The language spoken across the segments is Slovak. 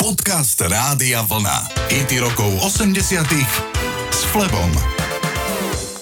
Podcast Rádia Vlna. IT rokov 80 s Flebom.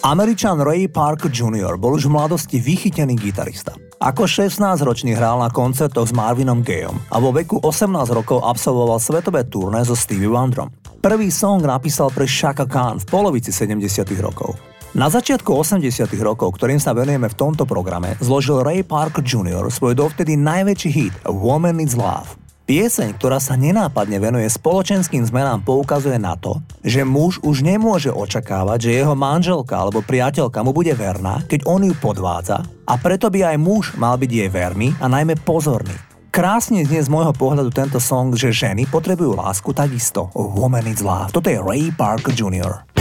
Američan Ray Park Jr. bol už v mladosti vychytený gitarista. Ako 16-ročný hral na koncertoch s Marvinom Gayom a vo veku 18 rokov absolvoval svetové turné so Stevie Wonderom. Prvý song napísal pre Shaka Khan v polovici 70 rokov. Na začiatku 80 rokov, ktorým sa venujeme v tomto programe, zložil Ray Park Jr. svoj dovtedy najväčší hit Woman is Love. Pieseň, ktorá sa nenápadne venuje spoločenským zmenám, poukazuje na to, že muž už nemôže očakávať, že jeho manželka alebo priateľka mu bude verná, keď on ju podvádza a preto by aj muž mal byť jej verný a najmä pozorný. Krásne znie z môjho pohľadu tento song, že ženy potrebujú lásku takisto. Woman is love. Toto je Ray Parker Jr.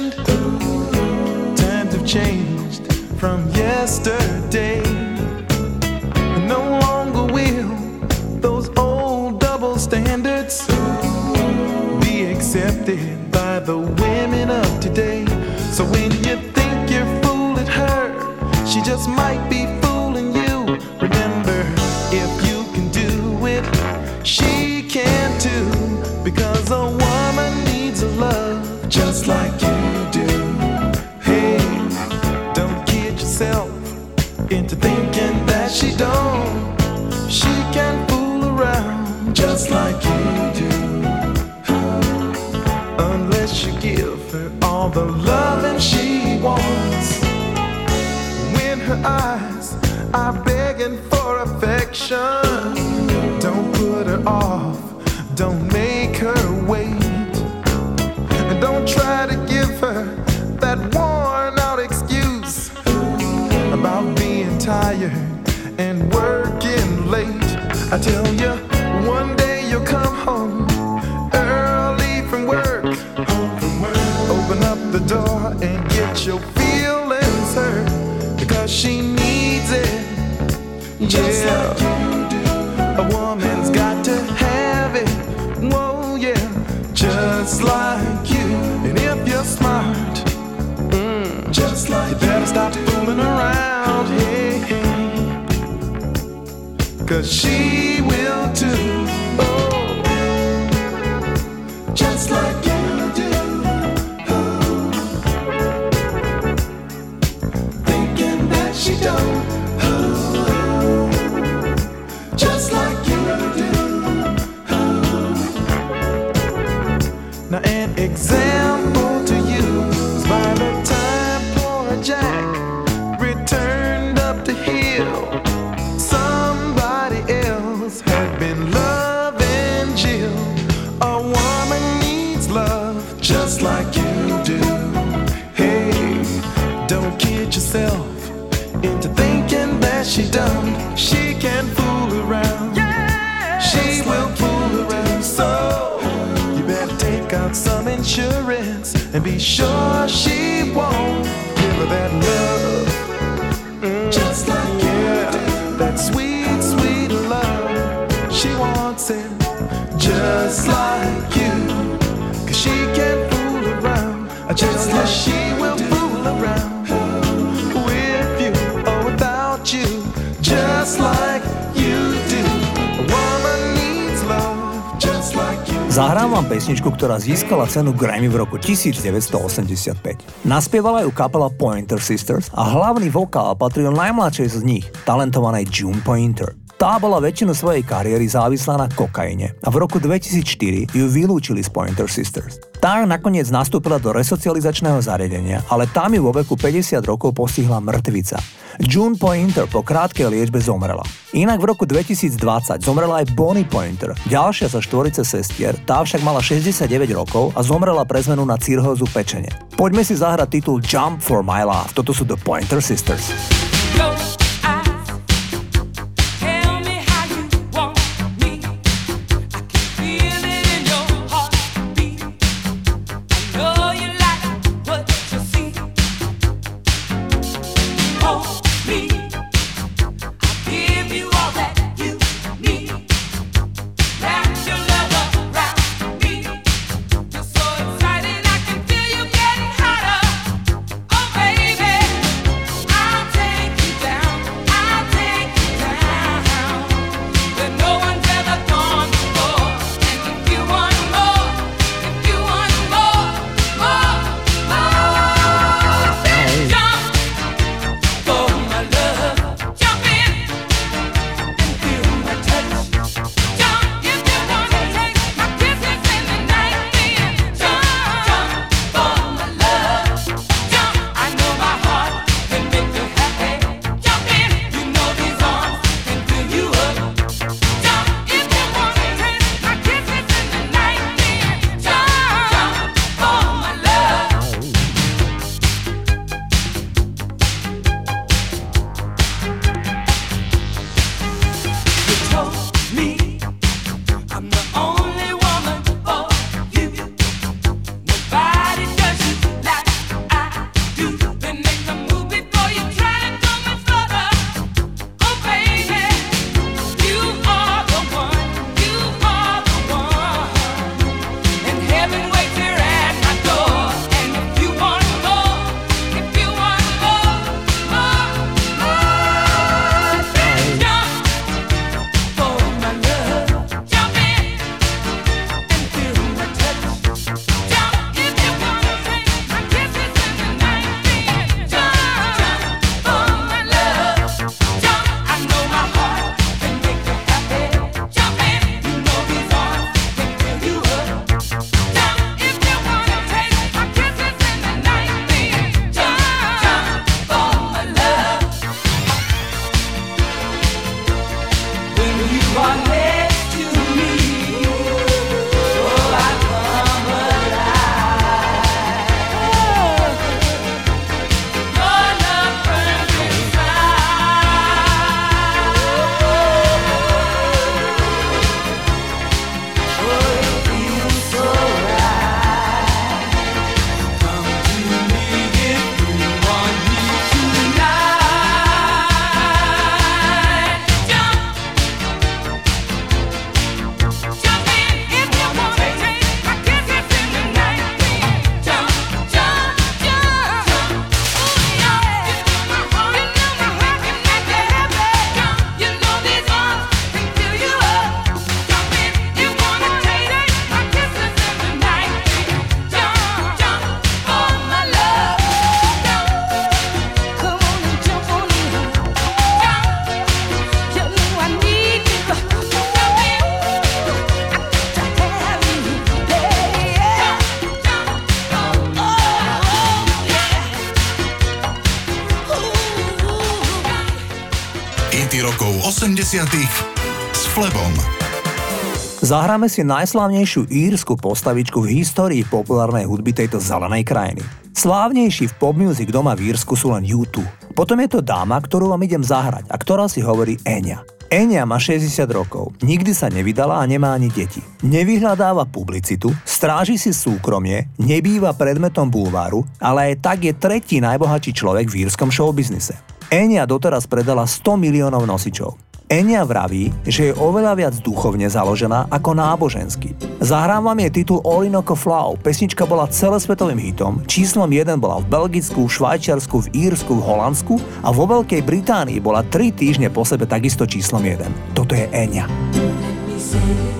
Times have changed from yesterday. No longer will those old double standards be accepted by the women of today. So when you think you're fooling her, she just might be fooling. the loving she wants. When her eyes are begging for affection, don't put her off, don't make her wait. And don't try to give her that worn out excuse about being tired and working late. I tell you, one day you'll come home. the door and get your feelings hurt because she needs it. Just yeah. like you do. A woman's got to have it. Whoa, yeah. Just like you. And if you're smart, mm, just like you better you stop do. fooling around. Hey, hey. Cause she will too. she done? and be sure she won't give her that love. Mm. Just like yeah, it, that sweet, sweet love. She wants it just like you, cause she can't fool around. Just like she will Zahrám vám pesničku, ktorá získala cenu Grammy v roku 1985. Naspievala ju kapela Pointer Sisters a hlavný vokál patril najmladšej z nich, talentovanej June Pointer. Tá bola väčšinu svojej kariéry závislá na kokaine a v roku 2004 ju vylúčili z Pointer Sisters. Tá nakoniec nastúpila do resocializačného zariadenia, ale tam ju vo veku 50 rokov postihla mŕtvica. June Pointer po krátkej liečbe zomrela. Inak v roku 2020 zomrela aj Bonnie Pointer, ďalšia zo štvorice sestier, tá však mala 69 rokov a zomrela pre zmenu na cirhózu pečene. Poďme si zahrať titul Jump for My Love, toto sú The Pointer Sisters. Go. s Flebom. Zahráme si najslávnejšiu írsku postavičku v histórii populárnej hudby tejto zelenej krajiny. Slávnejší v pop music doma v Írsku sú len YouTube. Potom je to dáma, ktorú vám idem zahrať a ktorá si hovorí Enya. Enya má 60 rokov, nikdy sa nevydala a nemá ani deti. Nevyhľadáva publicitu, stráži si súkromie, nebýva predmetom bulváru, ale aj tak je tretí najbohatší človek v írskom showbiznise. Enya doteraz predala 100 miliónov nosičov. Enya vraví, že je oveľa viac duchovne založená ako nábožensky. Zahrám vám jej titul Orinoco Flow. Pesnička bola celosvetovým hitom, číslom 1 bola v Belgicku, Švajčiarsku, v Írsku, v Holandsku a vo Veľkej Británii bola 3 týždne po sebe takisto číslom 1. Toto je Enya. Let me reach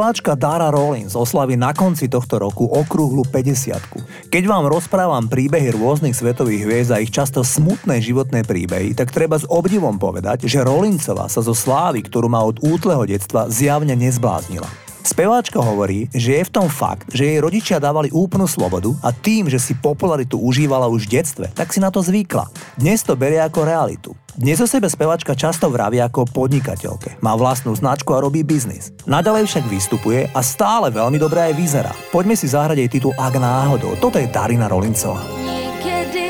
Speváčka Dara Rollins oslaví na konci tohto roku okrúhlu 50 Keď vám rozprávam príbehy rôznych svetových hviezd a ich často smutné životné príbehy, tak treba s obdivom povedať, že Rollinsová sa zo slávy, ktorú má od útleho detstva, zjavne nezbláznila. Speváčka hovorí, že je v tom fakt, že jej rodičia dávali úplnú slobodu a tým, že si popularitu užívala už v detstve, tak si na to zvykla. Dnes to berie ako realitu. Dnes o sebe spevačka často vraví ako podnikateľke. Má vlastnú značku a robí biznis. Nadalej však vystupuje a stále veľmi dobre aj vyzerá. Poďme si zahrať jej titul Ak náhodou. Toto je Darina Rolincová. Počúvate